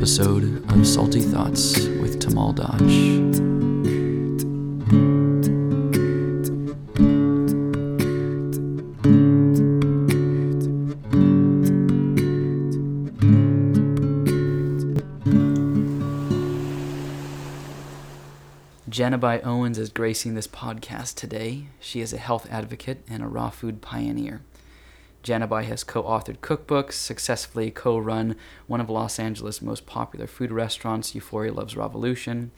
episode of Salty Thoughts with Tamal Dodge. Janabai Owens is gracing this podcast today. She is a health advocate and a raw food pioneer. Janabai has co authored cookbooks, successfully co run one of Los Angeles' most popular food restaurants, Euphoria Loves Rawvolution,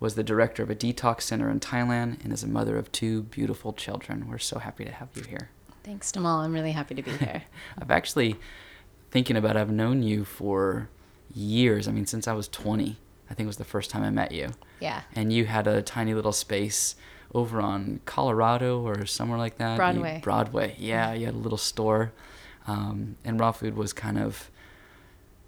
was the director of a detox center in Thailand, and is a mother of two beautiful children. We're so happy to have you here. Thanks, Tamal. I'm really happy to be here. I've actually, thinking about it, I've known you for years. I mean, since I was 20, I think was the first time I met you. Yeah. And you had a tiny little space over on Colorado or somewhere like that. Broadway. Broadway, yeah. You had a little store, um, and raw food was kind of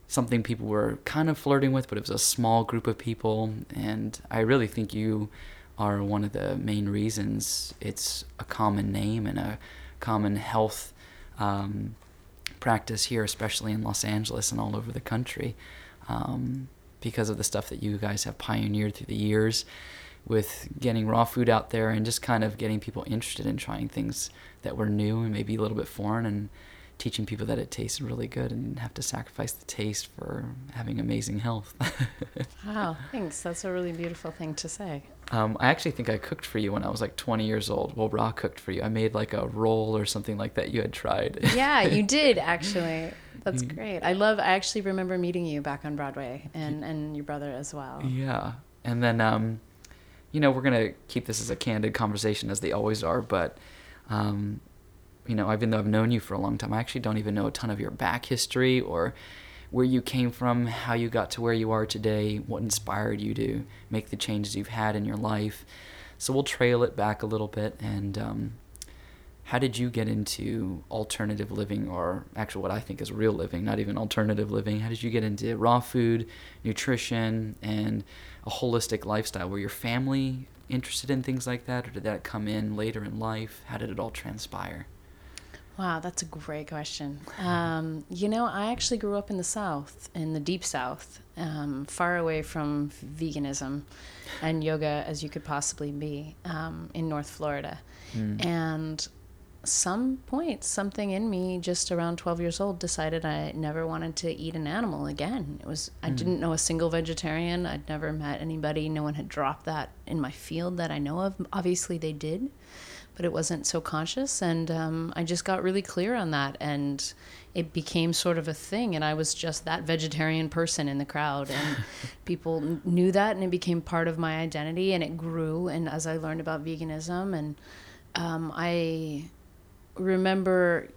something people were kind of flirting with, but it was a small group of people, and I really think you are one of the main reasons it's a common name and a common health um, practice here, especially in Los Angeles and all over the country, um, because of the stuff that you guys have pioneered through the years with getting raw food out there and just kind of getting people interested in trying things that were new and maybe a little bit foreign and teaching people that it tastes really good and have to sacrifice the taste for having amazing health. wow, thanks. That's a really beautiful thing to say. Um, I actually think I cooked for you when I was like 20 years old. Well, raw cooked for you. I made like a roll or something like that you had tried. yeah, you did actually. That's great. I love. I actually remember meeting you back on Broadway and and your brother as well. Yeah, and then um, you know, we're gonna keep this as a candid conversation as they always are, but um, you know, even though I've known you for a long time, I actually don't even know a ton of your back history or where you came from, how you got to where you are today, what inspired you to make the changes you've had in your life. So we'll trail it back a little bit and um, how did you get into alternative living or actually what I think is real living, not even alternative living? How did you get into raw food, nutrition, and a holistic lifestyle? Were your family interested in things like that or did that come in later in life? How did it all transpire? Wow, that's a great question. Um, you know, I actually grew up in the South, in the deep South, um, far away from veganism and yoga as you could possibly be um, in North Florida. Mm. And some point, something in me, just around 12 years old, decided I never wanted to eat an animal again. It was I mm. didn't know a single vegetarian. I'd never met anybody. No one had dropped that in my field that I know of. Obviously, they did but it wasn't so conscious. And um, I just got really clear on that. And it became sort of a thing. And I was just that vegetarian person in the crowd. And people knew that. And it became part of my identity. And it grew. And as I learned about veganism, and um, I remember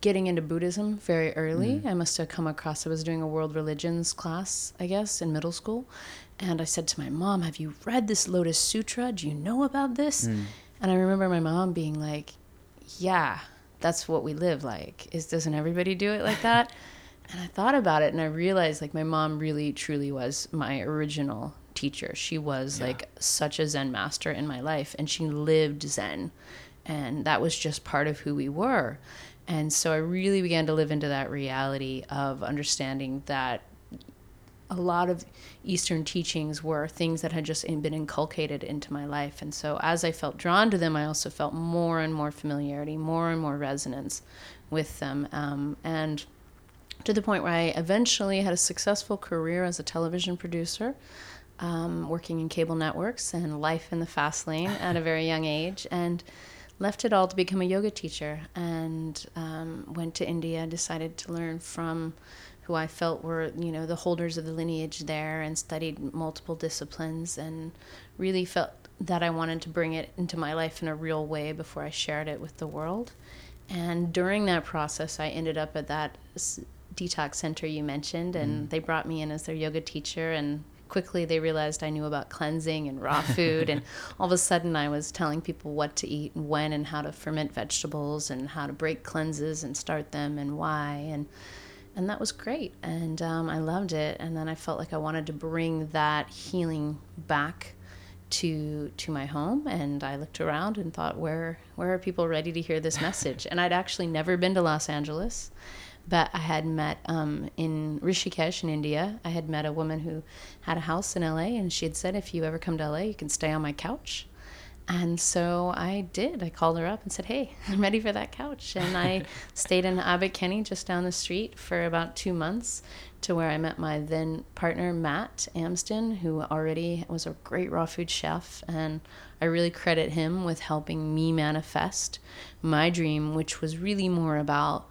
getting into Buddhism very early. Mm. I must have come across, I was doing a world religions class, I guess, in middle school. And I said to my mom, Have you read this Lotus Sutra? Do you know about this? Mm. And I remember my mom being like, "Yeah, that's what we live like. Is doesn't everybody do it like that?" and I thought about it and I realized like my mom really truly was my original teacher. She was yeah. like such a zen master in my life and she lived zen. And that was just part of who we were. And so I really began to live into that reality of understanding that a lot of Eastern teachings were things that had just been inculcated into my life. And so as I felt drawn to them, I also felt more and more familiarity, more and more resonance with them. Um, and to the point where I eventually had a successful career as a television producer. Um, working in cable networks and life in the fast lane at a very young age, and left it all to become a yoga teacher. And um, went to India, decided to learn from who I felt were, you know, the holders of the lineage there and studied multiple disciplines and really felt that I wanted to bring it into my life in a real way before I shared it with the world. And during that process, I ended up at that detox center you mentioned, and mm. they brought me in as their yoga teacher. And quickly they realized I knew about cleansing and raw food. and all of a sudden, I was telling people what to eat and when, and how to ferment vegetables, and how to break cleanses and start them, and why. And and that was great. And um, i loved it. And then i felt like i wanted to bring that healing back to to my home. And i looked around and thought where where are people ready to hear this message? And i'd actually never been to los angeles but I had met um, in Rishikesh in India. I had met a woman who had a house in LA, and she had said, "If you ever come to LA, you can stay on my couch." And so I did. I called her up and said, Hey, I'm ready for that couch. And I stayed in Abbot Kinney just down the street for about two months to where I met my then partner, Matt Amsden, who already was a great raw food chef. And I really credit him with helping me manifest my dream, which was really more about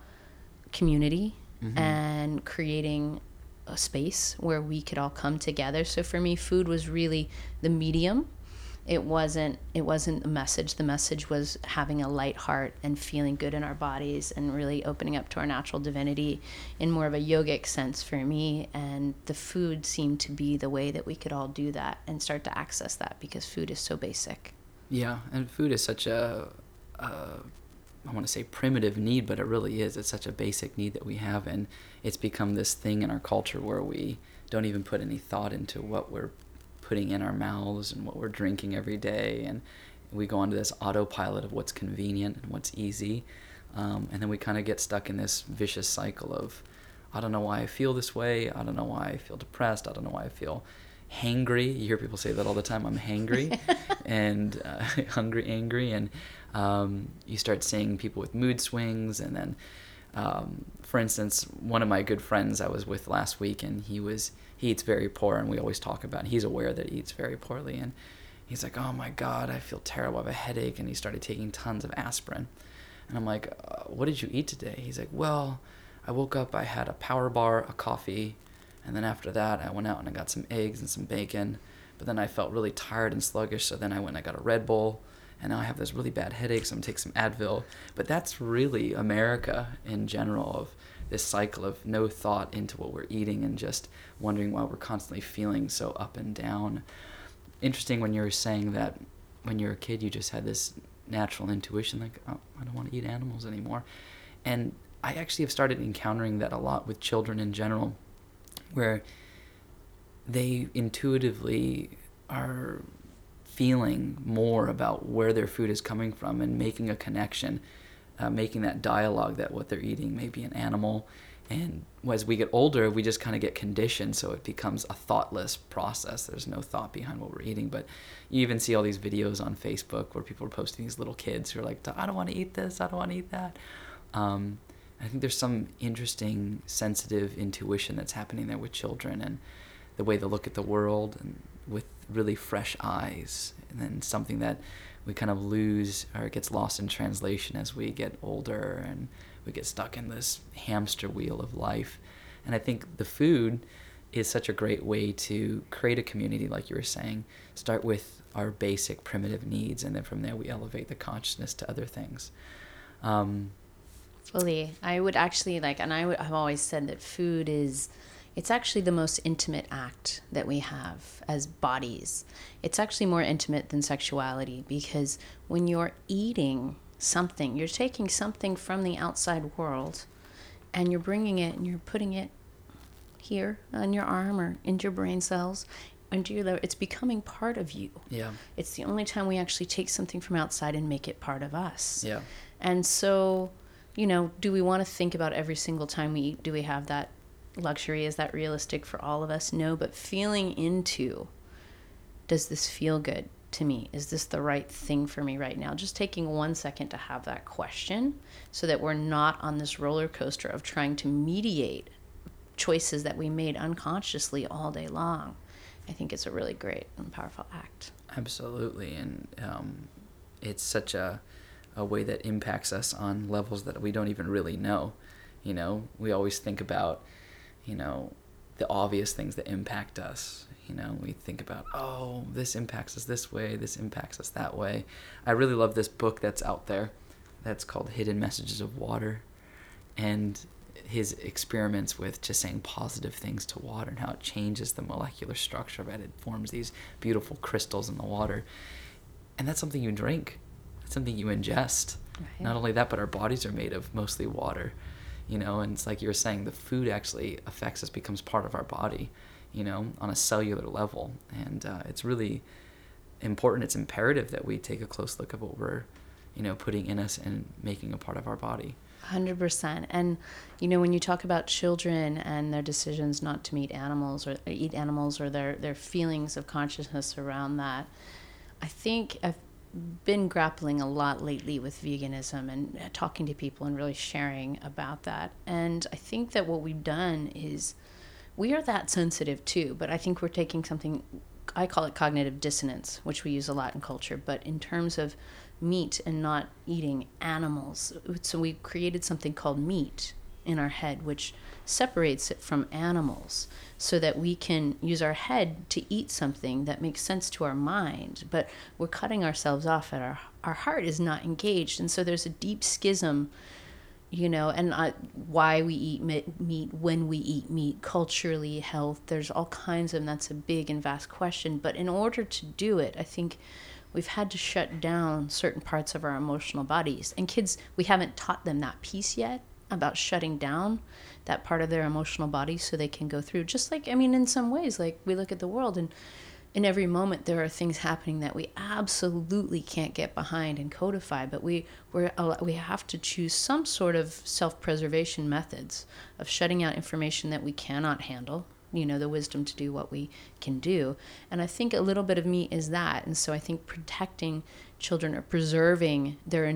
community mm-hmm. and creating a space where we could all come together. So for me, food was really the medium it wasn't it wasn't the message the message was having a light heart and feeling good in our bodies and really opening up to our natural divinity in more of a yogic sense for me and the food seemed to be the way that we could all do that and start to access that because food is so basic yeah and food is such a, a I want to say primitive need, but it really is. It's such a basic need that we have, and it's become this thing in our culture where we don't even put any thought into what we're putting in our mouths and what we're drinking every day. And we go onto this autopilot of what's convenient and what's easy. Um, and then we kind of get stuck in this vicious cycle of, I don't know why I feel this way. I don't know why I feel depressed. I don't know why I feel hangry. You hear people say that all the time. I'm hangry and uh, hungry, angry. And um, you start seeing people with mood swings. And then, um, for instance, one of my good friends I was with last week, and he was he eats very poor, and we always talk about. It. He's aware that he eats very poorly, and he's like, "Oh my God, I feel terrible. I have a headache," and he started taking tons of aspirin. And I'm like, uh, "What did you eat today?" He's like, "Well, I woke up. I had a power bar, a coffee, and then after that, I went out and I got some eggs and some bacon. But then I felt really tired and sluggish, so then I went and I got a Red Bull." and now I have this really bad headache, so I'm take some Advil. But that's really America in general of this cycle of no thought into what we're eating and just wondering why we're constantly feeling so up and down. Interesting when you were saying that when you were a kid, you just had this natural intuition like, oh, I don't want to eat animals anymore. And I actually have started encountering that a lot with children in general, where they intuitively are feeling more about where their food is coming from and making a connection uh, making that dialogue that what they're eating may be an animal. And as we get older, we just kind of get conditioned, so it becomes a thoughtless process. There's no thought behind what we're eating. But you even see all these videos on Facebook where people are posting these little kids who are like, I don't want to eat this, I don't want to eat that. Um, I think there's some interesting, sensitive intuition that's happening there with children and the way they look at the world and with really fresh eyes. And then something that we kind of lose or gets lost in translation as we get older and we get stuck in this hamster wheel of life. And I think the food is such a great way to create a community, like you were saying. Start with our basic primitive needs, and then from there we elevate the consciousness to other things. Um, Fully. I would actually like, and I would, I've always said that food is it's actually the most intimate act that we have as bodies. It's actually more intimate than sexuality because when you're eating something, you're taking something from the outside world and you're bringing it and you're putting it here on your arm or into your brain cells into your liver. It's becoming part of you. Yeah. It's the only time we actually take something from outside and make it part of us. Yeah. And so, you know, do we want to think about every single time we eat, do we have that luxury. Is that realistic for all of us? No, but feeling into does this feel good to me? Is this the right thing for me right now? Just taking one second to have that question so that we're not on this roller coaster of trying to mediate choices that we made unconsciously all day long. I think it's a really great and powerful act. Absolutely. And um, it's such a, a way that impacts us on levels that we don't even really know. You know, we always think about you know, the obvious things that impact us. You know, we think about, oh, this impacts us this way, this impacts us that way. I really love this book that's out there that's called Hidden Messages of Water. And his experiments with just saying positive things to water and how it changes the molecular structure of it. It forms these beautiful crystals in the water. And that's something you drink, that's something you ingest. Right. Not only that, but our bodies are made of mostly water you know and it's like you were saying the food actually affects us becomes part of our body you know on a cellular level and uh, it's really important it's imperative that we take a close look at what we're you know putting in us and making a part of our body 100%. And, you know, when you talk about children and their decisions not to meet animals or eat animals or their, their feelings of consciousness around that, I think I've been grappling a lot lately with veganism and uh, talking to people and really sharing about that. And I think that what we've done is we are that sensitive too, but I think we're taking something, I call it cognitive dissonance, which we use a lot in culture, but in terms of meat and not eating animals. So we created something called meat in our head, which separates it from animals so that we can use our head to eat something that makes sense to our mind. But we're cutting ourselves off at our, our heart is not engaged. And so there's a deep schism you know, and uh, why we eat meat, when we eat meat, culturally, health. There's all kinds of, that's a big and vast question. But in order to do it, I think we've had to shut down certain parts of our emotional bodies. And kids, we haven't taught them that piece yet about shutting down that part of their emotional body so they can go through. Just like, I mean, in some ways, like we look at the world and in every moment there are things happening that we absolutely can't get behind and codify but we we we have to choose some sort of self-preservation methods of shutting out information that we cannot handle you know the wisdom to do what we can do and i think a little bit of me is that and so i think protecting children are preserving their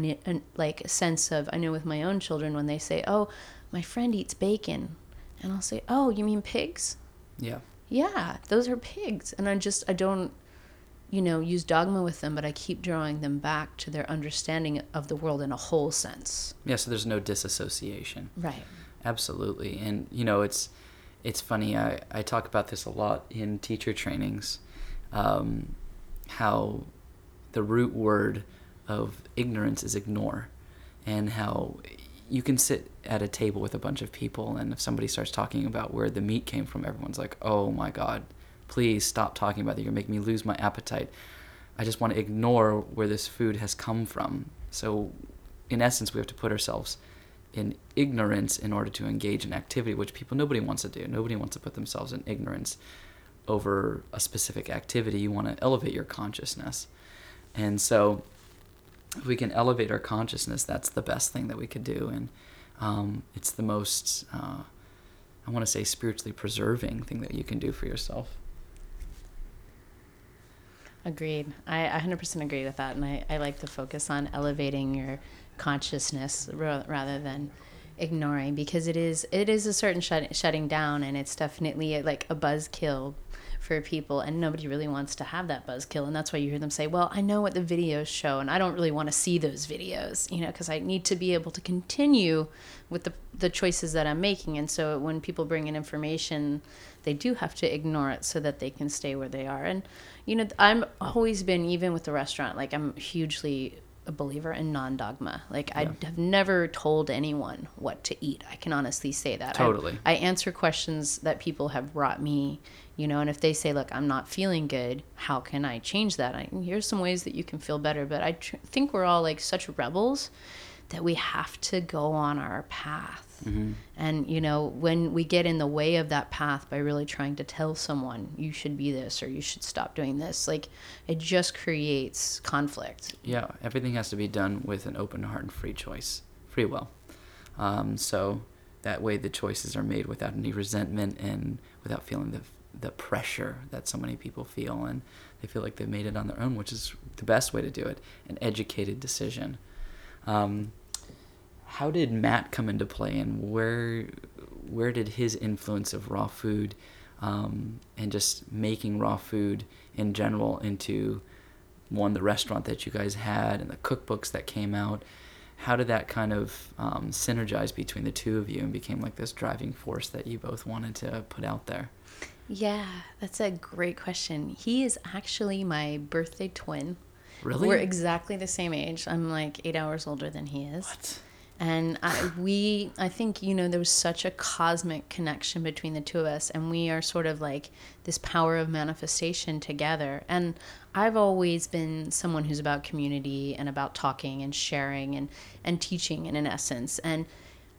like sense of i know with my own children when they say oh my friend eats bacon and i'll say oh you mean pigs yeah yeah, those are pigs. And I just, I don't, you know, use dogma with them, but I keep drawing them back to their understanding of the world in a whole sense. Yeah, so there's no disassociation. Right. Absolutely. And, you know, it's, it's funny, I, I talk about this a lot in teacher trainings, um, how the root word of ignorance is ignore, and how you can sit at a table with a bunch of people and if somebody starts talking about where the meat came from everyone's like oh my god please stop talking about that. You're making me lose my appetite. I just want to ignore where this food has come from. So in essence we have to put ourselves in ignorance in order to engage in activity which people nobody wants to do. Nobody wants to put themselves in ignorance over a specific activity. You want to elevate your consciousness and so if we can elevate our consciousness, that's the best thing that we could do, and um, it's the most, uh, I want to say, spiritually preserving thing that you can do for yourself. Agreed. I 100% agree with that, and I, I like the focus on elevating your consciousness rather than ignoring because it is it is a certain shut, shutting down and it's definitely like a buzzkill for people and nobody really wants to have that buzzkill and that's why you hear them say well i know what the videos show and i don't really want to see those videos you know because i need to be able to continue with the, the choices that i'm making and so when people bring in information they do have to ignore it so that they can stay where they are and you know i'm always been even with the restaurant like i'm hugely a believer in non-dogma. Like yeah. I have never told anyone what to eat. I can honestly say that. Totally. I, I, answer questions that people have brought me, you know, and if they say, "Look, I'm not feeling good. How can I change that?" I, here's some ways that you can feel better. But I tr- think we're all like such rebels that we have to go on our path Mm-hmm. And, you know, when we get in the way of that path by really trying to tell someone, you should be this or you should stop doing this, like it just creates conflict. Yeah, everything has to be done with an open heart and free choice, free will. Um, so that way the choices are made without any resentment and without feeling the, the pressure that so many people feel. And they feel like they've made it on their own, which is the best way to do it an educated decision. Um, how did Matt come into play, and where where did his influence of raw food um, and just making raw food in general into one the restaurant that you guys had and the cookbooks that came out? How did that kind of um, synergize between the two of you and became like this driving force that you both wanted to put out there? Yeah, that's a great question. He is actually my birthday twin. Really? We're exactly the same age. I'm like eight hours older than he is. What? And I, we i think you know there was such a cosmic connection between the two of us and we are sort of like this power of manifestation together. And i've always been someone who's about community and about talking and sharing and and teaching in an essence. And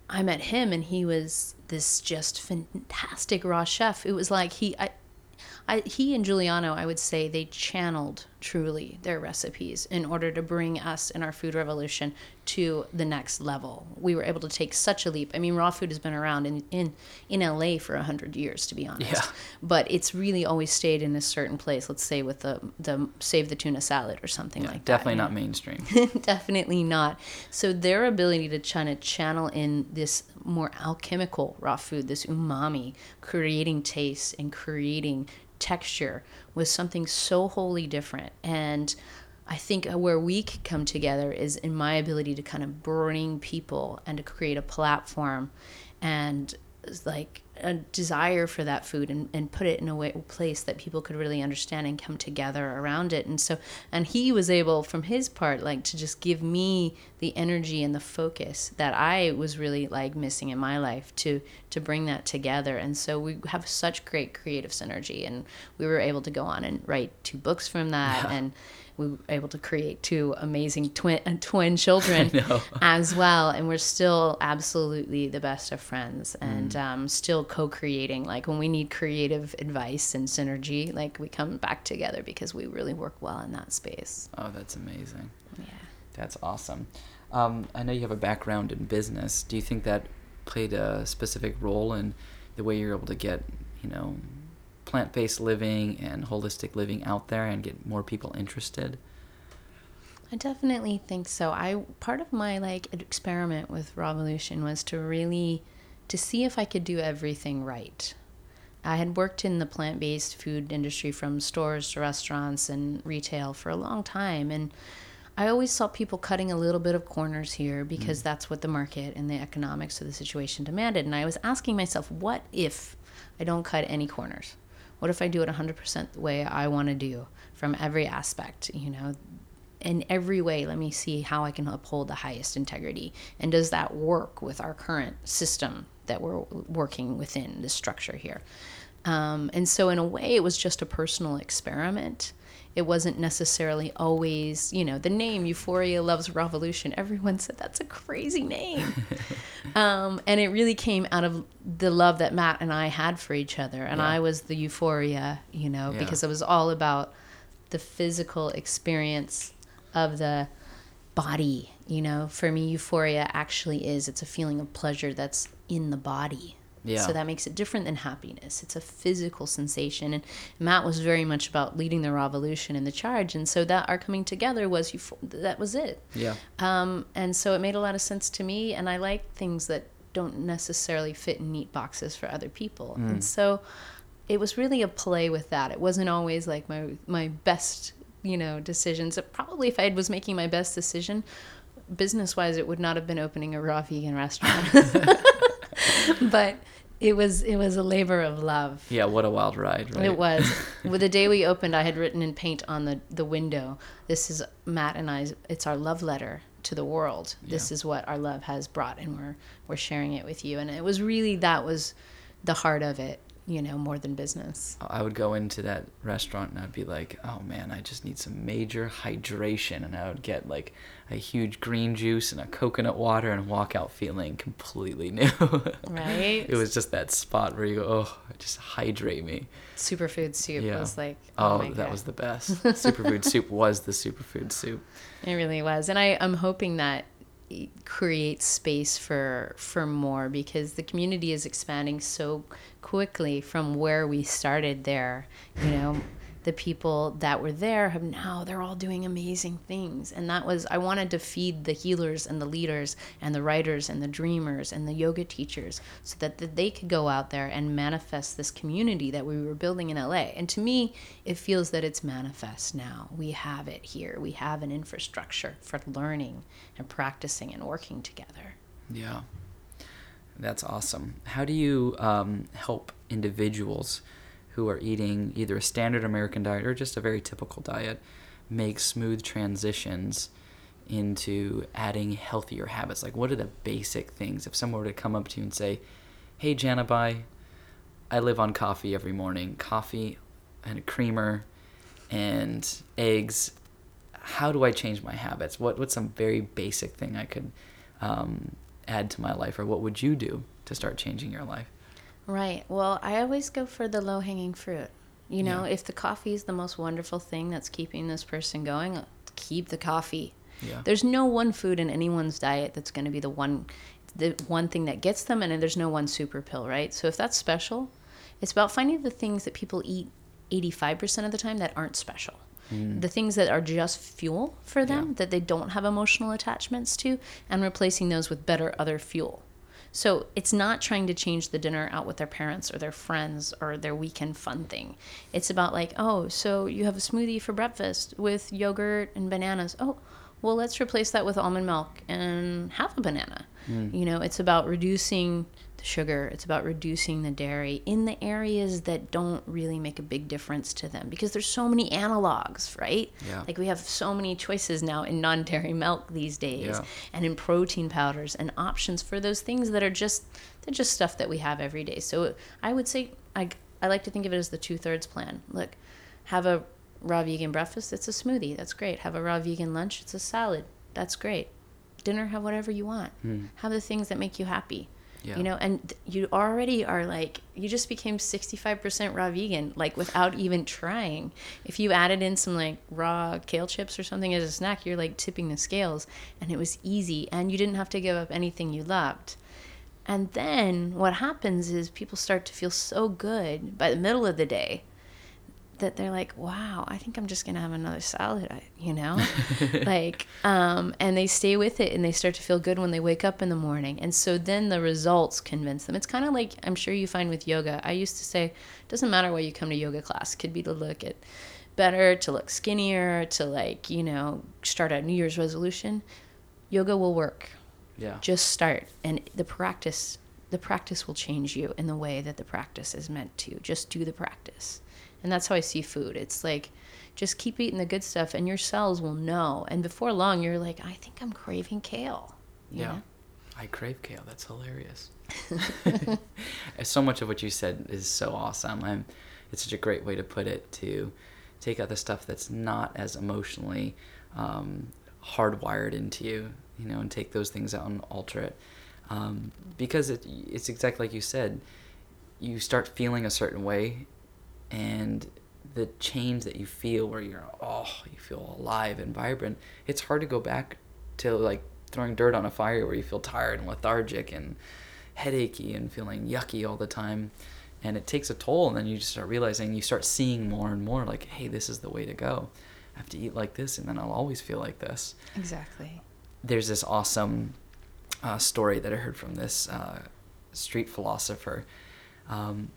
i met him and he was this just fantastic raw chef. It was like he i I, he and Juliano, I would say, they channeled truly their recipes in order to bring us in our food revolution to the next level. We were able to take such a leap. I mean, raw food has been around in in, in LA for 100 years to be honest. Yeah. But it's really always stayed in a certain place, let's say with the the save the tuna salad or something Yeah, like definitely that. Definitely not mainstream. Definitely not. So their ability to kind of channel in this more alchemical raw food, this umami, creating taste and creating texture was something so wholly different. And I think where we could come together is in my ability to kind of bring people and to create a platform and like a desire for that food and, and put it in a way place that people could really understand and come together around it and so and he was able from his part like to just give me the energy and the focus that i was really like missing in my life to to bring that together and so we have such great creative synergy and we were able to go on and write two books from that Yeah. and we were able to create two amazing twin twin children as well and we're still absolutely the best of friends and Mm. um, still co-creating like when we need creative advice and synergy like we come back together because we really work well in that space Oh, that's amazing. yeah That's awesome. Um, I know you have a background in business. Do you think that played a specific role in the way you're able to get, you know, plant-based living and holistic living out there and get more people interested? I definitely think so. I part of my like experiment with Rawvolution was to really to see if I could do everything right. I had worked in the plant-based food industry from stores to restaurants and retail for a long time and I always saw people cutting a little bit of corners here because mm. that's what the market and the economics of the situation demanded. And I was asking myself, what if I don't cut any corners? What if I do it 100% the way I want to do from every aspect, you know? in every way let me see how i can uphold the highest integrity and does that work with our current system that we're working within this structure here um, and so in a way it was just a personal experiment it wasn't necessarily always you know the name euphoria loves rawvolution. Everyone said that's a crazy name. Um, and it really came out of the love that matt and i had for each other. And Yeah. i was the euphoria you know Yeah. because it was all about the physical experience of the body you know. For me euphoria actually is it's a feeling of pleasure that's in the body Yeah. so that makes it different than happiness. It's a physical sensation. And matt was very much about leading the revolution and the charge. And so that our coming together was that was it. Yeah. um, and so it made a lot of sense to me. And i like things that don't necessarily fit in neat boxes for other people. And so it was really a play with that. It wasn't always like my my best you know decisions. Probably if i was making my best decision business wise it would not have been opening a raw vegan restaurant. But it was it was a labor of love Yeah, what a wild ride, right? it was. With the day we opened, I had written in paint on the, the window, this is Matt and I's, it's our love letter to the world. This is what our love has brought, and we're, we're sharing it with you. And it was really, that was the heart of it, you know, more than business. I would go into that restaurant and I'd be like, oh man, I just need some major hydration. And I would get like a huge green juice and a coconut water and walk out feeling completely new. Right? it was just that spot where you go, oh, just hydrate me. Superfood soup Yeah. was like, Oh, oh, that God. was the best. Superfood soup was the superfood soup. It really was, and I, I'm hoping that it creates space for for more because the community is expanding so quickly from where we started there. You know, the people that were there have now they're all doing amazing things, and that was I wanted to feed the healers and the leaders and the writers and the dreamers and the yoga teachers so that, that they could go out there and manifest this community that we were building in LA. And to me, it feels that it's manifest now. We have it here. We have an infrastructure for learning and practicing and working together. Yeah. That's awesome. How do you um, help individuals who are eating either a standard American diet or just a very typical diet make smooth transitions into adding healthier habits? Like, what are the basic things? If someone were to come up to you and say, Hey, Janabai, I live on coffee every morning, coffee and a creamer and eggs. How do I change my habits? What what's some very basic thing I could um, add to my life, or what would you do to start changing your life? Right. Well, I always go for the low hanging fruit. You know, Yeah. if the coffee is the most wonderful thing that's keeping this person going, keep the coffee. Yeah. There's no one food in anyone's diet that's going to be the one the one thing that gets them and then there's no one super pill, right? So if that's special, it's about finding the things that people eat 85% of the time that aren't special. Mm. The things that are just fuel for them Yeah. that they don't have emotional attachments to and replacing those with better other fuel. So it's not trying to change the dinner out with their parents or their friends or their weekend fun thing. It's about like, oh, so you have a smoothie for breakfast with yogurt and bananas. Oh, well, let's replace that with almond milk and half a banana. Hmm. You know, it's about reducing sugar. It's about reducing the dairy in the areas that don't really make a big difference to them because there's so many analogs, right? Yeah. Like we have so many choices now in non-dairy milk these days Yeah. and in protein powders and options for those things that are just they're just stuff that we have every day. So I would say I I like to think of it as the two thirds plan. Look, have a raw vegan breakfast, it's a smoothie, that's great. Have a raw vegan lunch, it's a salad, that's great. Dinner, have whatever you want. Hmm. Have the things that make you happy. Yeah. You know, and you already are like you just became 65% raw vegan like without even trying. If you added in some like raw kale chips or something as a snack, you're like tipping the scales and it was easy and you didn't have to give up anything you loved. And then what happens is people start to feel so good by the middle of the day that they're like, wow, I think I'm just going to have another salad, you know? like, um, and they stay with it and they start to feel good when they wake up in the morning. And so then the results convince them. It's kind of like I'm sure you find with yoga. I used to say, it doesn't matter why you come to yoga class, it could be to look at better, to look skinnier, to like, you know, start a New Year's resolution. Yoga will work Yeah. just start and the practice the practice will change you in the way that the practice is meant to just do the practice and that's how i see food it's like just keep eating the good stuff and your cells will know and before long you're like i think i'm craving kale Yeah. know? I crave kale. That's hilarious. so much of what you said is so awesome. I'm, it's such a great way to put it to take out the stuff that's not as emotionally um, hardwired into you, you know, and take those things out and alter it. Um, because it, it's exactly like you said. You start feeling a certain way, and the change that you feel, where you're oh, you feel alive and vibrant. It's hard to go back to like throwing dirt on a fire where you feel tired and lethargic and headachy and feeling yucky all the time. And it takes a toll, and then you just start realizing you start seeing more and more like, hey, this is the way to go. I have to eat like this, and then I'll always feel like this exactly there's this awesome uh, story that I heard from this uh, street philosopher. Um,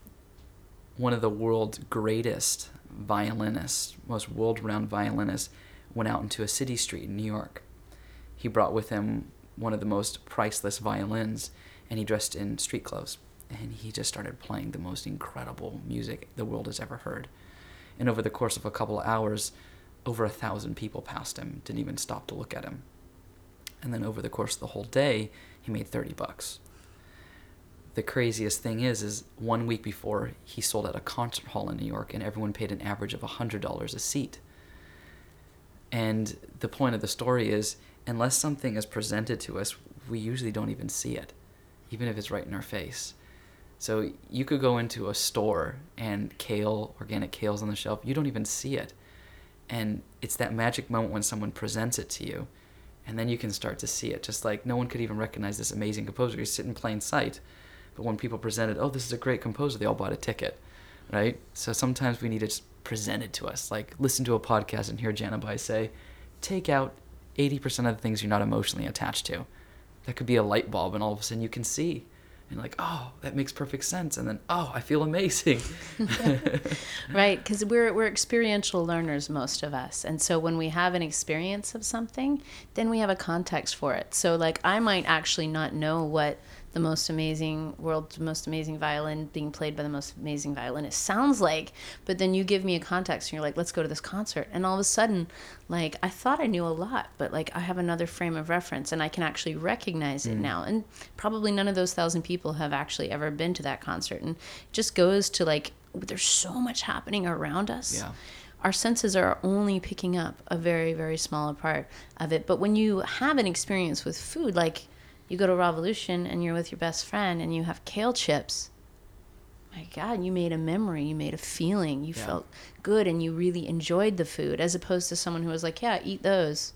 one of the world's greatest violinists, most world renowned violinists, went out into a city street in New York. He brought with him one of the most priceless violins, and he dressed in street clothes. And he just started playing the most incredible music the world has ever heard. And over the course of a couple of hours, over a thousand people passed him, didn't even stop to look at him. And then over the course of the whole day, he made 30 bucks. The craziest thing is, is one week before, he sold at a concert hall in New York, and everyone paid an average of $100 a seat. And the point of the story is, unless something is presented to us, we usually don't even see it, even if it's right in our face. So you could go into a store and kale, organic kale's on the shelf, you don't even see it. And it's that magic moment when someone presents it to you, and then you can start to see it. Just like no one could even recognize this amazing composer. He's sitting in plain sight. But when people presented, oh, this is a great composer, they all bought a ticket, right? So sometimes we need it presented to us. Like listen to a podcast and hear Janabai say, take out 80% of the things you're not emotionally attached to. That could be a light bulb, and all of a sudden you can see. And like, oh, that makes perfect sense. And then, oh, I feel amazing. right because we're, we're experiential learners most of us and so when we have an experience of something then we have a context for it so like i might actually not know what the most amazing world's most amazing violin being played by the most amazing violinist sounds like but then you give me a context and you're like let's go to this concert. And all of a sudden like i thought i knew a lot but like i have another frame of reference and i can actually recognize it mm. now. And probably none of those thousand people have actually ever been to that concert. And it just goes to like there's so much happening around us. Yeah. our senses are only picking up a very very small part of it. But when you have an experience with food like you go to rawvolution and you're with your best friend and you have kale chips my God, you made a memory, you made a feeling, you Yeah. felt good, and you really enjoyed the food, as opposed to someone who was like, yeah, eat those.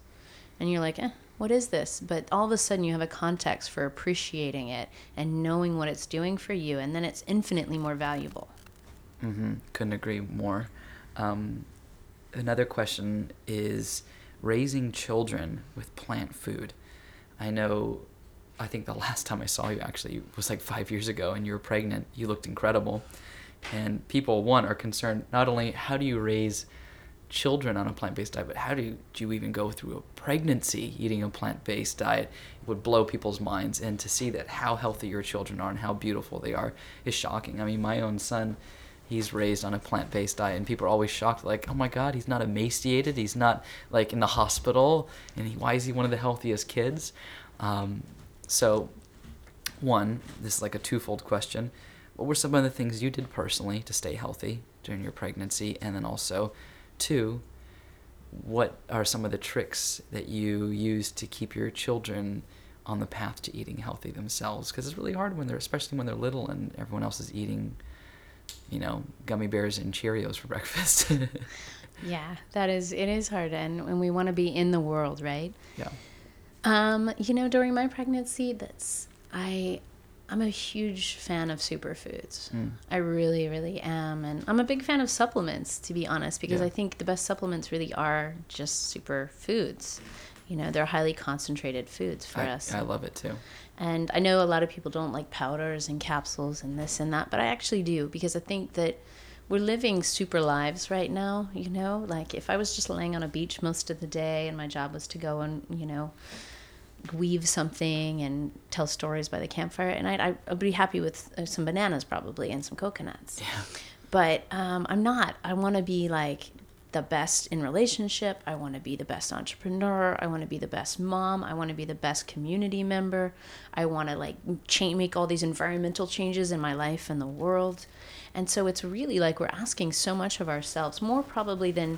And you're like, eh, what is this? But all of a sudden, you have a context for appreciating it and knowing what it's doing for you, and then it's infinitely more valuable. Mm hmm Couldn't agree more. Um, another question is raising children with plant food. I know, I think the last time I saw you actually was like five years ago and you were pregnant. You looked incredible. And people, one, are concerned not only how do you raise children on a plant based diet, but how do you, do you even go through a pregnancy eating a plant based diet? It would blow people's minds. And to see that how healthy your children are and how beautiful they are is shocking. I mean, my own son he's raised on a plant-based diet and people are always shocked like oh my god he's not emaciated he's not like in the hospital and he, why is he one of the healthiest kids um, so one this is like a twofold question what were some of the things you did personally to stay healthy during your pregnancy and then also two what are some of the tricks that you use to keep your children on the path to eating healthy themselves because it's really hard when they're especially when they're little and everyone else is eating you know, gummy bears and Cheerios for breakfast. Yeah, that is, it is hard, and, and we want to be in the world, right? yeah. Um, you know, during my pregnancy, that's I I'm a huge fan of superfoods. Mm. I really, really am, and I'm a big fan of supplements, to be honest, because Yeah. I think the best supplements really are just superfoods. You know, they're highly concentrated foods for I, us. I love it too. And I know a lot of people don't like powders and capsules and this and that, but I actually do because I think that we're living super lives right now, you know? Like if I was just laying on a beach most of the day and my job was to go and, you know, weave something and tell stories by the campfire and I'd, I- I'd be happy with uh, some bananas probably and some coconuts Yeah. but um, I'm not. I want to be like the best in relationship. I want to be the best entrepreneur. I want to be the best mom. I want to be the best community member. I want to like change, make all these environmental changes in my life and the world. And so it's really like we're asking so much of ourselves, more probably than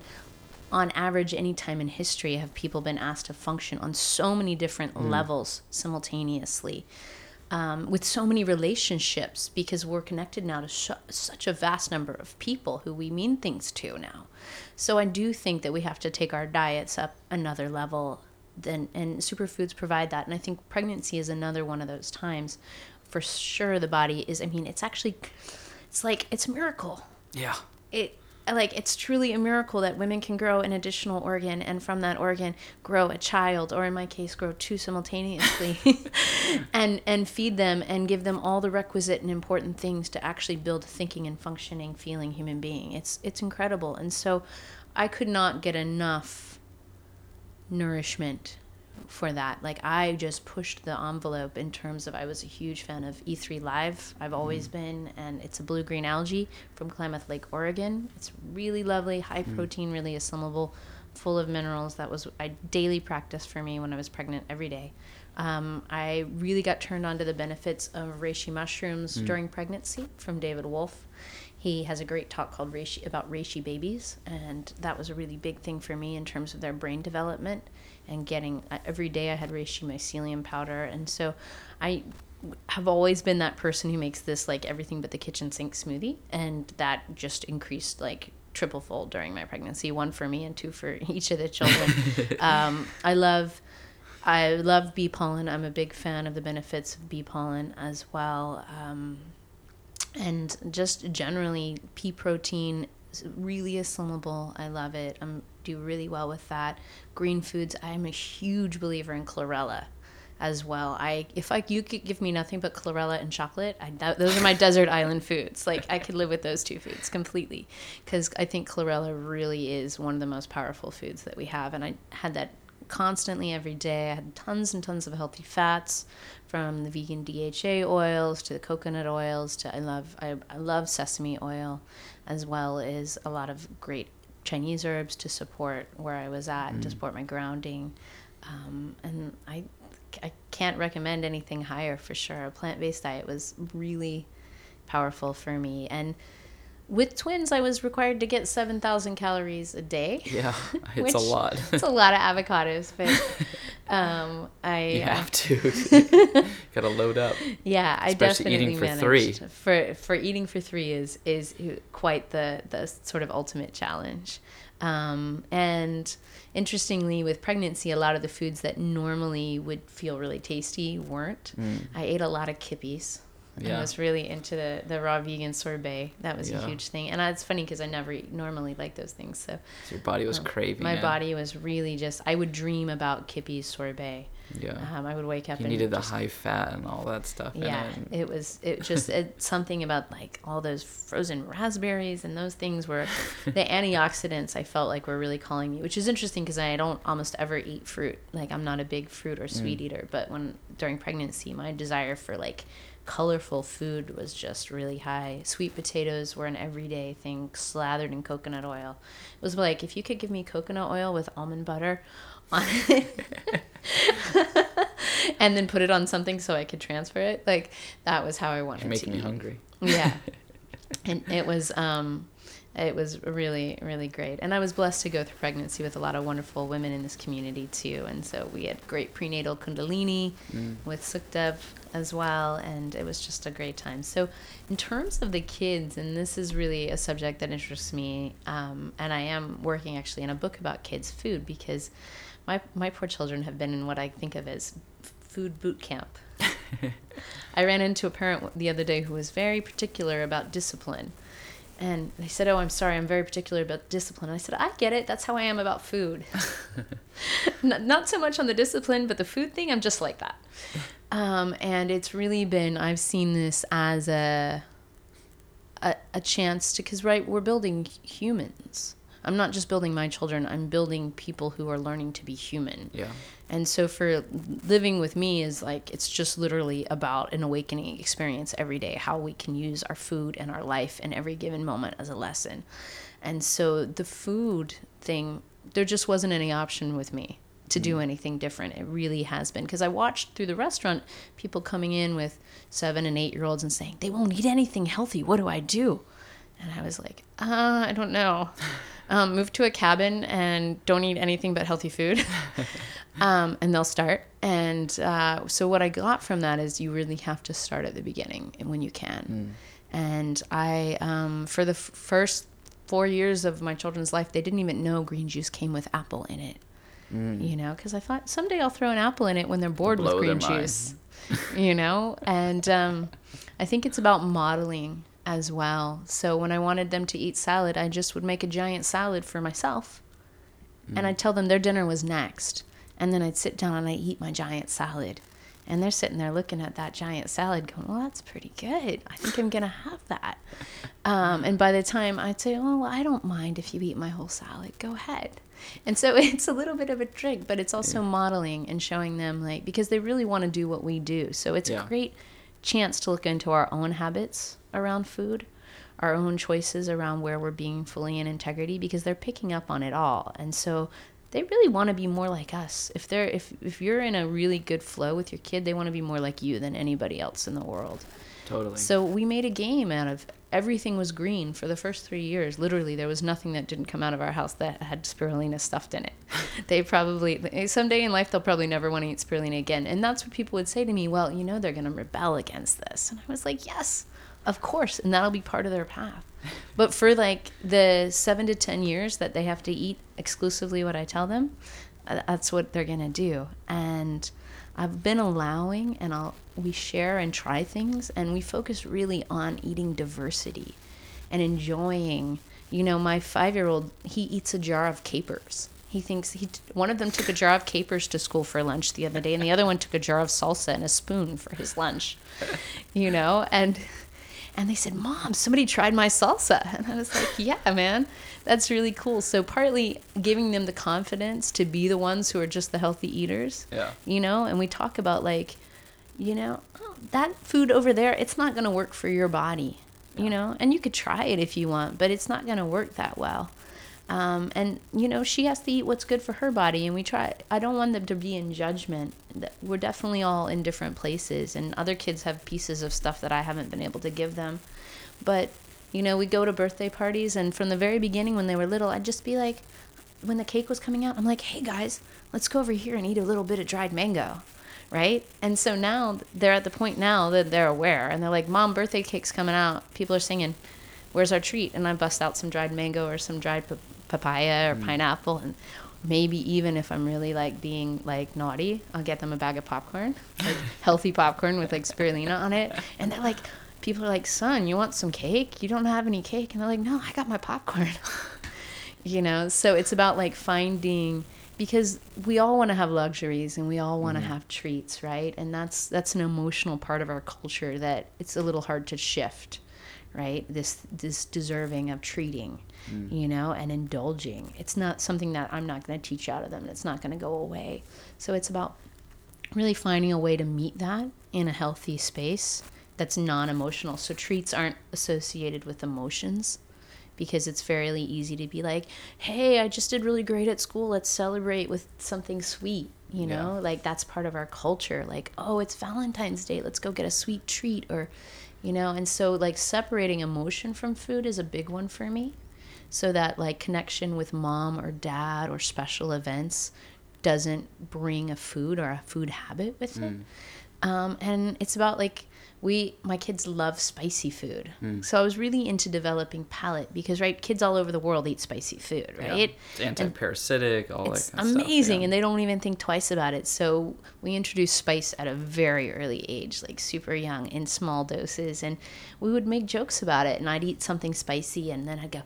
on average any time in history have people been asked to function on so many different levels simultaneously um, with so many relationships because we're connected now to sh- such a vast number of people who we mean things to now. So I do think that we have to take our diets up another level. Then and superfoods provide that, and I think pregnancy is another one of those times. For sure, the body is. I mean, it's actually, it's like it's a miracle Yeah. it like it's truly a miracle that women can grow an additional organ and from that organ grow a child or in my case grow two simultaneously and and feed them and give them all the requisite and important things to actually build a thinking and functioning feeling human being. It's it's incredible. And so i could not get enough nourishment for that. Like I just pushed the envelope in terms of I was a huge fan of E3 Live. I've mm-hmm. always been, and it's a blue green algae from Klamath Lake, Oregon. It's really lovely, high mm-hmm. protein, really assimilable, full of minerals. That was I daily practice for me when I was pregnant every day. Um, I really got turned on to the benefits of reishi mushrooms mm. during pregnancy from David Wolfe. He has a great talk called reishi, about reishi babies, and that was a really big thing for me in terms of their brain development and getting every day I had reishi mycelium powder, and so I have always been that person who makes this like everything but the kitchen sink smoothie, and that just increased like triple fold during my pregnancy, one for me and two for each of the children. um, I love. I love bee pollen. I'm a big fan of the benefits of bee pollen as well. Um, and just generally, pea protein is really assimilable. I love it. I do really well with that. Green foods. I'm a huge believer in chlorella as well. I if like you could give me nothing but chlorella and chocolate, I, that, those are my desert island foods. Like I could live with those two foods completely because I think chlorella really is one of the most powerful foods that we have, and I had that constantly every day. I had tons and tons of healthy fats from the vegan DHA oils to the coconut oils to I love I, I love sesame oil as well as a lot of great Chinese herbs to support where I was at and to support my grounding. Um, and I I can't recommend anything higher for sure. A plant-based diet was really powerful for me and with twins I was required to get 7,000 calories a day. Yeah. It's Which- a lot. it's a lot of avocados, but Um, I You uh, have to. Gotta load up. Yeah, I Especially definitely eating for managed. three. For for eating for three is is quite the the sort of ultimate challenge. Um, and interestingly, with pregnancy, a lot of the foods that normally would feel really tasty weren't. I ate a lot of kippies. I Mm. Was really into the, the raw vegan sorbet. That was a huge thing. And it's funny because I never normally like those things. So So your body was craving. my it. body was really just, I would dream about Kippy's sorbet. Yeah. Um, I would wake up you and needed the just high fat and all that stuff. in yeah, it, it was it just it, something about like all those frozen raspberries and those things were the antioxidants I felt like were really calling me, which is interesting because I don't almost ever eat fruit. Like I'm not a big fruit or sweet eater, but when during pregnancy, my desire for like colorful food was just really high. Sweet potatoes were an everyday thing, slathered in coconut oil. It was like if you could give me coconut oil with almond butter on it. and then put it on something so I could transfer it. Like that was how I wanted to. You're making to me eat. hungry. Yeah. and it was um it was really really great. And I was blessed to go through pregnancy with a lot of wonderful women in this community too. And so we had great prenatal kundalini Mm. with Sukhdev as well and it was just a great time. So in terms of the kids and this is really a subject that interests me um, and I am working actually in a book about kids food because my my poor children have been in what I think of as food boot camp. I ran into a parent the other day who was very particular about discipline. And they said, Oh, I'm sorry, I'm very particular about discipline. I said, I get it. That's how I am about food. not, not so much on the discipline, but the food thing, I'm just like that. Um, and it's really been, I've seen this as a, a, a chance to, because, right, we're building humans. I'm not just building my children, I'm building people who are learning to be human. Yeah. And so for living with me is like it's just literally about an awakening experience every day, how we can use our food and our life in every given moment as a lesson. And so the food thing, there just wasn't any option with me to do anything different. It really has been because I watched through the restaurant people coming in with 7 and 8 year olds and saying, "They won't eat anything healthy. What do I do?" And I was like, uh, I don't know. Um, move to a cabin and don't eat anything but healthy food. um, and they'll start. And uh, so, what I got from that is you really have to start at the beginning and when you can. And I, um, for the f- first four years of my children's life, they didn't even know green juice came with apple in it. You know, because I thought someday I'll throw an apple in it when they're bored with Blow green juice. you know, and um, I think it's about modeling as well. So when I wanted them to eat salad, I just would make a giant salad for myself, and I'd tell them their dinner was next, and then I'd sit down and I'd eat my giant salad. And they're sitting there looking at that giant salad, going, "Well, that's pretty good. I think I'm gonna have that." Um, and by the time I'd say, "Oh, well, I don't mind if you eat my whole salad. Go ahead." And so it's a little bit of a trick, but it's also modeling and showing them like because they really want to do what we do. So it's Yeah. a great chance to look into our own habits around food, our own choices around where we're being fully in integrity because they're picking up on it all. And so they really want to be more like us. If they're if if you're in a really good flow with your kid, they want to be more like you than anybody else in the world. Totally. So we made a game out of everything was green for the first three years. Literally, there was nothing that didn't come out of our house that had spirulina stuffed in it. they probably someday in life they'll probably never want to eat spirulina again. And that's what people would say to me. Well, you know they're going to rebel against this, and I was like, yes, of course, and that'll be part of their path. But for like the seven to ten years that they have to eat exclusively what I tell them, uh, that's what they're gonna do. And I've been allowing, and I'll we share and try things, and we focus really on eating diversity and enjoying. You know, my five-year-old he eats a jar of capers. He thinks he one of them took a jar of capers to school for lunch the other day, and the other one took a jar of salsa and a spoon for his lunch. You know, and and they said, Mom, somebody tried my salsa. And I was like, Yeah, man, that's really cool. So, partly giving them the confidence to be the ones who are just the healthy eaters, Yeah. you know, and we talk about like, you know, oh, that food over there, it's not going to work for your body, you know, and you could try it if you want, but it's not going to work that well. Um, and you know she has to eat what's good for her body and we try i don't want them to be in judgment we're definitely all in different places and other kids have pieces of stuff that i haven't been able to give them but you know we go to birthday parties and from the very beginning when they were little i'd just be like when the cake was coming out, I'm like, hey guys, let's go over here and eat a little bit of dried mango. Right. And so now they're at the point now that they're aware and they're like, Mom, birthday cake's coming out. People are singing, Where's our treat? And I bust out some dried mango or some dried papaya or mm. pineapple. And maybe even if I'm really like being like naughty, I'll get them a bag of popcorn, like healthy popcorn with like spirulina on it. And they're like, people are like, son, you want some cake? You don't have any cake. And they're like, no, I got my popcorn. you know, so it's about like finding because we all want to have luxuries and we all want to mm-hmm. have treats, right? And that's that's an emotional part of our culture that it's a little hard to shift, right? This this deserving of treating, mm. you know, and indulging. It's not something that I'm not going to teach out of them. It's not going to go away. So it's about really finding a way to meet that in a healthy space that's non-emotional. So treats aren't associated with emotions because it's fairly easy to be like, hey, I just did really great at school. Let's celebrate with something sweet. You know, yeah. like that's part of our culture. Like, oh, it's Valentine's Day. Let's go get a sweet treat. Or, you know, and so like separating emotion from food is a big one for me. So that like connection with mom or dad or special events doesn't bring a food or a food habit with it. Mm. Um, and it's about like, we my kids love spicy food mm. so i was really into developing palate because right kids all over the world eat spicy food right yeah. it's anti-parasitic and all it's that kind amazing stuff, yeah. and they don't even think twice about it so we introduced spice at a very early age like super young in small doses and we would make jokes about it and i'd eat something spicy and then i'd go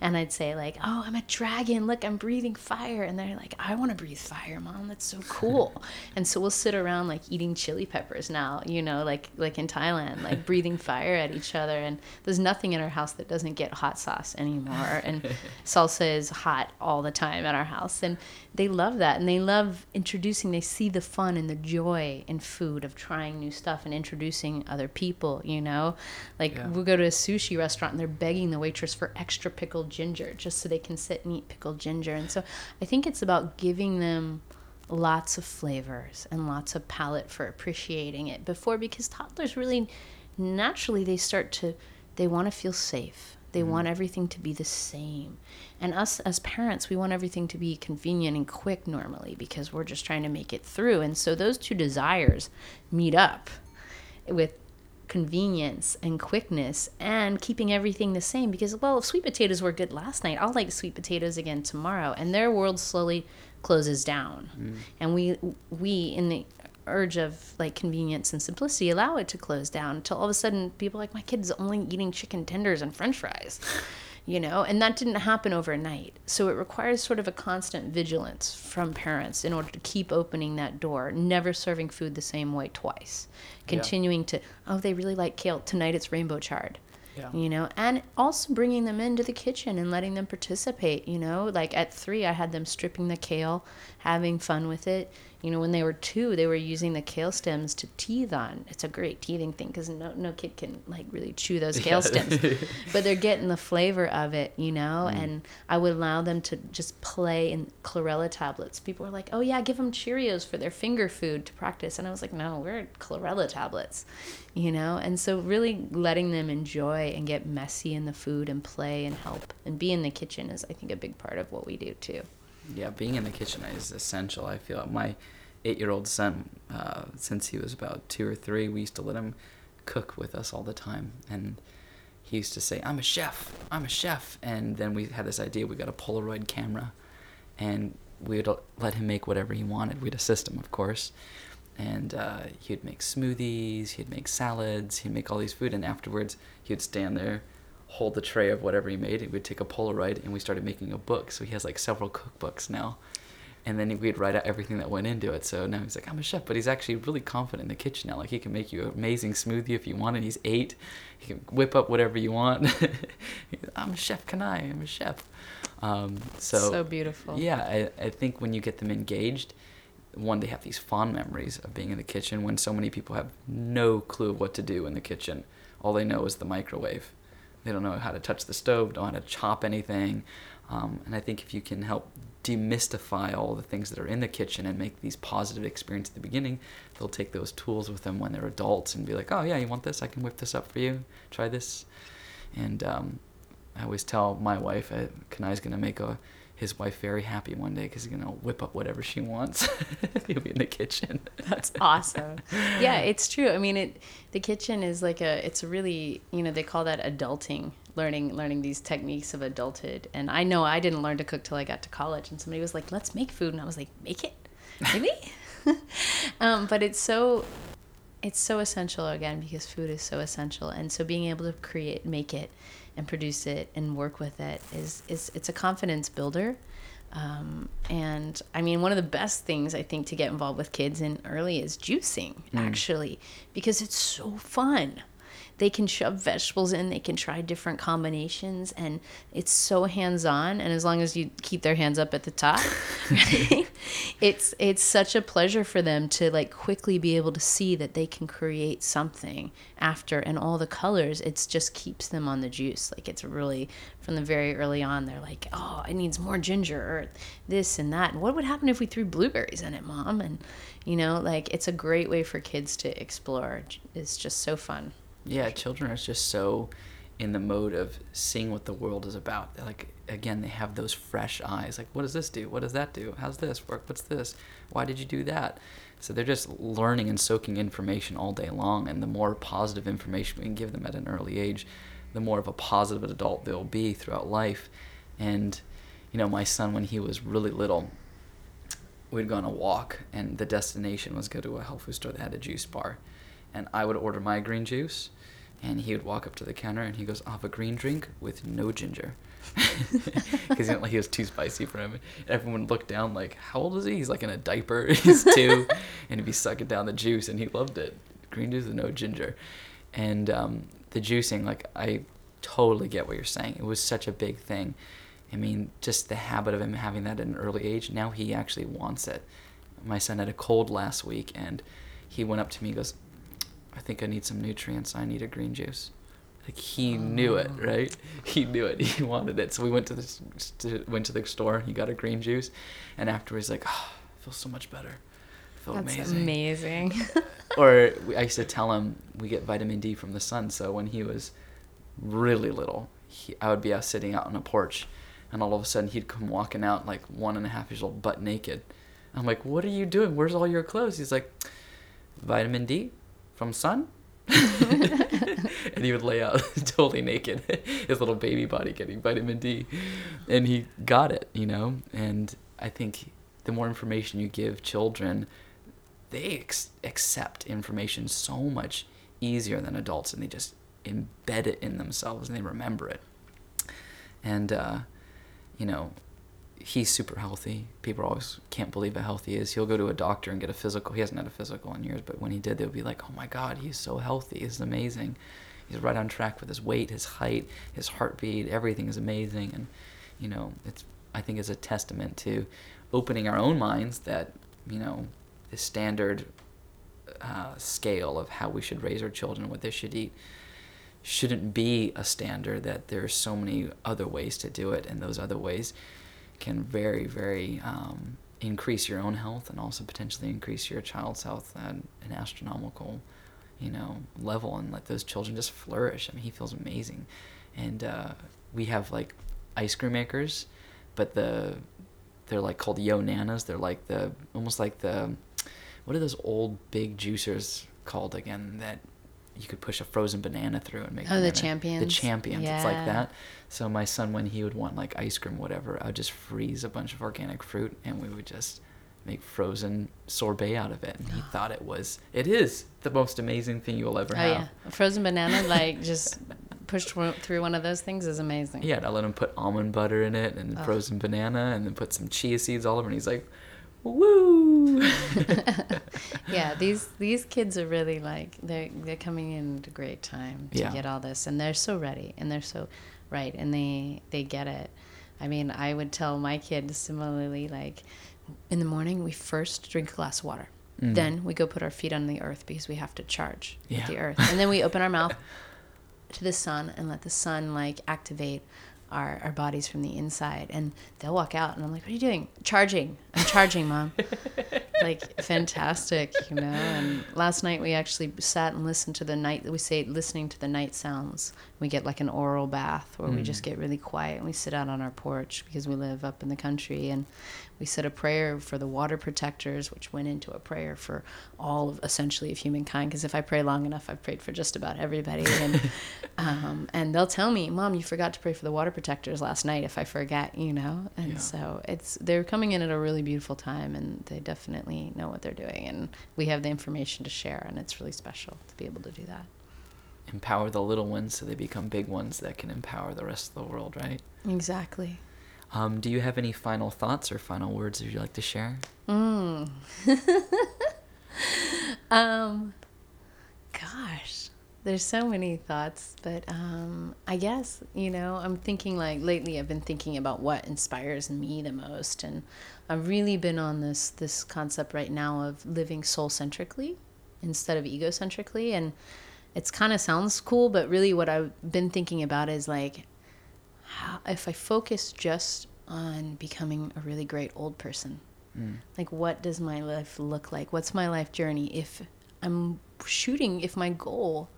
and I'd say like, "Oh, I'm a dragon. Look, I'm breathing fire." And they're like, "I want to breathe fire, mom. That's so cool." and so we'll sit around like eating chili peppers now, you know, like like in Thailand, like breathing fire at each other. And there's nothing in our house that doesn't get hot sauce anymore. And salsa is hot all the time at our house. And they love that and they love introducing they see the fun and the joy in food of trying new stuff and introducing other people you know like yeah. we'll go to a sushi restaurant and they're begging the waitress for extra pickled ginger just so they can sit and eat pickled ginger and so i think it's about giving them lots of flavors and lots of palate for appreciating it before because toddlers really naturally they start to they want to feel safe they mm-hmm. want everything to be the same. And us as parents, we want everything to be convenient and quick normally because we're just trying to make it through. And so those two desires meet up with convenience and quickness and keeping everything the same because well if sweet potatoes were good last night i'll like sweet potatoes again tomorrow and their world slowly closes down mm. and we we in the urge of like convenience and simplicity allow it to close down until all of a sudden people like my kid's only eating chicken tenders and french fries you know? And that didn't happen overnight. So it requires sort of a constant vigilance from parents in order to keep opening that door never serving food the same way twice. Continuing yeah. to oh they really like kale. Tonight it's rainbow chard yeah. you know? And also bringing them into the kitchen and letting them participate you know? Like at three i had them stripping the kale having fun with it you know, when they were two, they were using the kale stems to teeth on. It's a great teething thing because no, no kid can like really chew those kale stems, but they're getting the flavor of it, you know. Mm. And I would allow them to just play in chlorella tablets. People were like, "Oh yeah, give them Cheerios for their finger food to practice," and I was like, "No, we're chlorella tablets," you know. And so really letting them enjoy and get messy in the food and play and help and be in the kitchen is, I think, a big part of what we do too yeah, being in the kitchen is essential. I feel my eight-year-old son, uh, since he was about two or three, we used to let him cook with us all the time, and he used to say, "I'm a chef, I'm a chef," and then we had this idea. We got a Polaroid camera, and we would let him make whatever he wanted. We'd assist him, of course, and uh, he'd make smoothies, he'd make salads, he'd make all these food, and afterwards he'd stand there hold the tray of whatever he made. He would take a Polaroid, and we started making a book. So he has like several cookbooks now. And then we'd write out everything that went into it. So now he's like, I'm a chef, but he's actually really confident in the kitchen now. Like he can make you an amazing smoothie if you want, and he's eight. He can whip up whatever you want. I'm a chef, can I? I'm a chef. Um, so so beautiful. Yeah, I, I think when you get them engaged, one they have these fond memories of being in the kitchen when so many people have no clue of what to do in the kitchen. All they know is the microwave. They don't know how to touch the stove, don't know how to chop anything. Um, and I think if you can help demystify all the things that are in the kitchen and make these positive experiences at the beginning, they'll take those tools with them when they're adults and be like, oh, yeah, you want this? I can whip this up for you. Try this. And um, I always tell my wife, uh, Kanai's gonna make a his wife very happy one day because he's gonna whip up whatever she wants. He'll be in the kitchen. That's awesome. Yeah, it's true. I mean, it the kitchen is like a it's a really you know they call that adulting, learning learning these techniques of adulthood. And I know I didn't learn to cook till I got to college, and somebody was like, "Let's make food," and I was like, "Make it, maybe." um, but it's so it's so essential again because food is so essential, and so being able to create, make it and produce it and work with it is is it's a confidence builder. Um, and I mean, one of the best things I think to get involved with kids in early is juicing, mm. actually, because it's so fun they can shove vegetables in, they can try different combinations, and it's so hands on. And as long as you keep their hands up at the top, right? it's it's such a pleasure for them to like quickly be able to see that they can create something after, and all the colors. It just keeps them on the juice. Like it's really from the very early on, they're like, oh, it needs more ginger or this and that. And what would happen if we threw blueberries in it, mom? And you know, like it's a great way for kids to explore. It's just so fun. Yeah, children are just so in the mode of seeing what the world is about. Like again, they have those fresh eyes. Like, what does this do? What does that do? How's this work? What's this? Why did you do that? So they're just learning and soaking information all day long. And the more positive information we can give them at an early age, the more of a positive adult they'll be throughout life. And you know, my son when he was really little, we'd go on a walk, and the destination was go to a health food store that had a juice bar, and I would order my green juice and he would walk up to the counter and he goes, "I'll have a green drink with no ginger," because like he was too spicy for him. And everyone would look down like, "How old is he?" He's like in a diaper. He's two, and he'd be sucking down the juice, and he loved it. Green juice with no ginger, and um, the juicing. Like I totally get what you're saying. It was such a big thing. I mean, just the habit of him having that at an early age. Now he actually wants it. My son had a cold last week, and he went up to me. and goes, I think I need some nutrients. I need a green juice. Like he knew it, oh. right? He knew it. He wanted it. So we went to the went to the store. He got a green juice, and afterwards, like, oh, I feel so much better. I feel That's amazing. amazing. or I used to tell him we get vitamin D from the sun. So when he was really little, he, I would be out sitting out on a porch, and all of a sudden he'd come walking out like one and a half years old, butt naked. I'm like, what are you doing? Where's all your clothes? He's like, vitamin D from sun? And he would lay out totally naked his little baby body getting vitamin d. And he got it you know? And i think the more information you give children they ex- accept information so much easier than adults and they just embed it in themselves and they remember it. And uh, you know he's super healthy. People always can't believe how healthy he is. He'll go to a doctor and get a physical. He hasn't had a physical in years, but when he did, they'll be like, "Oh my God, he's so healthy. He's amazing. He's right on track with his weight, his height, his heartbeat. Everything is amazing." And you know, it's I think is a testament to opening our own minds that you know the standard uh, scale of how we should raise our children, what they should eat, shouldn't be a standard. That there are so many other ways to do it, and those other ways can very, very um, increase your own health and also potentially increase your child's health at an astronomical, you know, level and let those children just flourish. I mean, he feels amazing, and uh, we have like ice cream makers, but the they're like called Yonanas. They're like the almost like the what are those old big juicers called again that you could push a frozen banana through and make oh the champions? The champions yeah. it's like that. So my son when he would want like ice cream whatever i would just freeze a bunch of organic fruit and we would just make frozen sorbet out of it. And he thought it was it is the most amazing thing you'll ever oh, have. Yeah a frozen banana like just pushed through one of those things is amazing. Yeah i let him put almond butter in it and oh. frozen banana and then put some chia seeds all over and he's like woo yeah these these kids are really like they're they're coming in at a great time to yeah. get all this and they're so ready and they're so right and they they get it i mean i would tell my kids similarly like in the morning we first drink a glass of water mm. then we go put our feet on the earth because we have to charge yeah. the earth and then we open our mouth to the sun and let the sun like activate our, our bodies from the inside and they'll walk out and i'm like what are you doing charging i'm charging mom like fantastic, you know. And last night we actually sat and listened to the night. We say listening to the night sounds. We get like an aural bath where we just Mm. get really quiet and we sit out on our porch because we live up in the country and we said a prayer for the water protectors, which went into a prayer for all of essentially of humankind. Because if I pray long enough, I've prayed for just about everybody. And um, and they'll tell me, "Mom, you forgot to pray for the water protectors last night." If I forget, you know. And Yeah. so it's they're coming in at a really beautiful time, and they definitely know what they're doing, and we have the information to share, and it's really special to be able to do that. Empower the little ones so they become big ones that can empower the rest of the world, right? Exactly. Um, do you have any final thoughts or final words that you'd like to share? Mm. um, gosh, there's so many thoughts, but um, I guess you know I'm thinking like lately I've been thinking about what inspires me the most, and I've really been on this this concept right now of living soul centrically instead of egocentrically, and it's kind of sounds cool, but really what I've been thinking about is like how, if I focus just on becoming a really great old person Mm. like what does my life look like? What's my life journey? If i'm shooting if my goal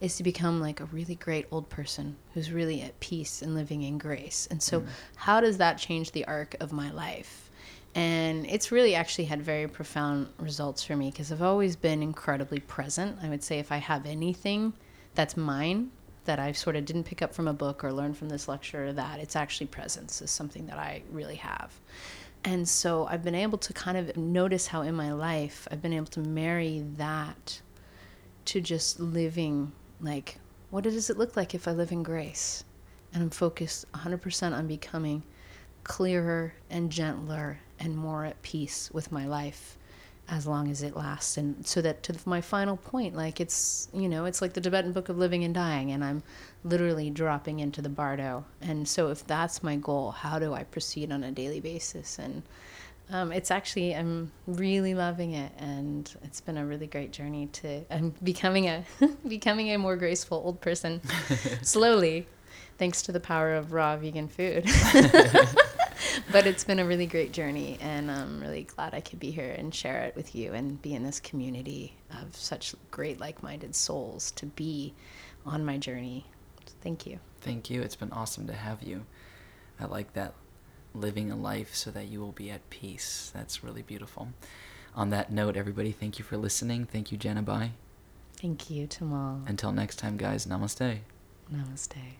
is to become like a really great old person who's really at peace and living in grace. And so how does that change the arc of my life? And it's really actually had very profound results for me because i've always been incredibly present. I would say if i have anything that's mine that i sort of didn't pick up from a book or learn from this lecture or that it's actually presence is something that i really have and so I've been able to kind of notice how in my life I've been able to marry that to just living like, what does it look like if I live in grace? And I'm focused 100% on becoming clearer and gentler and more at peace with my life as long as it lasts. And so that to my final point, like it's, you know, it's like the Tibetan book of living and dying, and I'm literally dropping into the bardo. And so if that's my goal, how do I proceed on a daily basis? And um, it's actually, I'm really loving it. And it's been a really great journey to, I'm becoming a, becoming a more graceful old person slowly, thanks to the power of raw vegan food. but it's been a really great journey, and I'm really glad I could be here and share it with you and be in this community of such great, like minded souls to be on my journey. So thank you. Thank you. It's been awesome to have you. I like that living a life so that you will be at peace. That's really beautiful. On that note, everybody, thank you for listening. Thank you, Janabai. Thank you, Tamal. Until next time, guys, namaste. Namaste.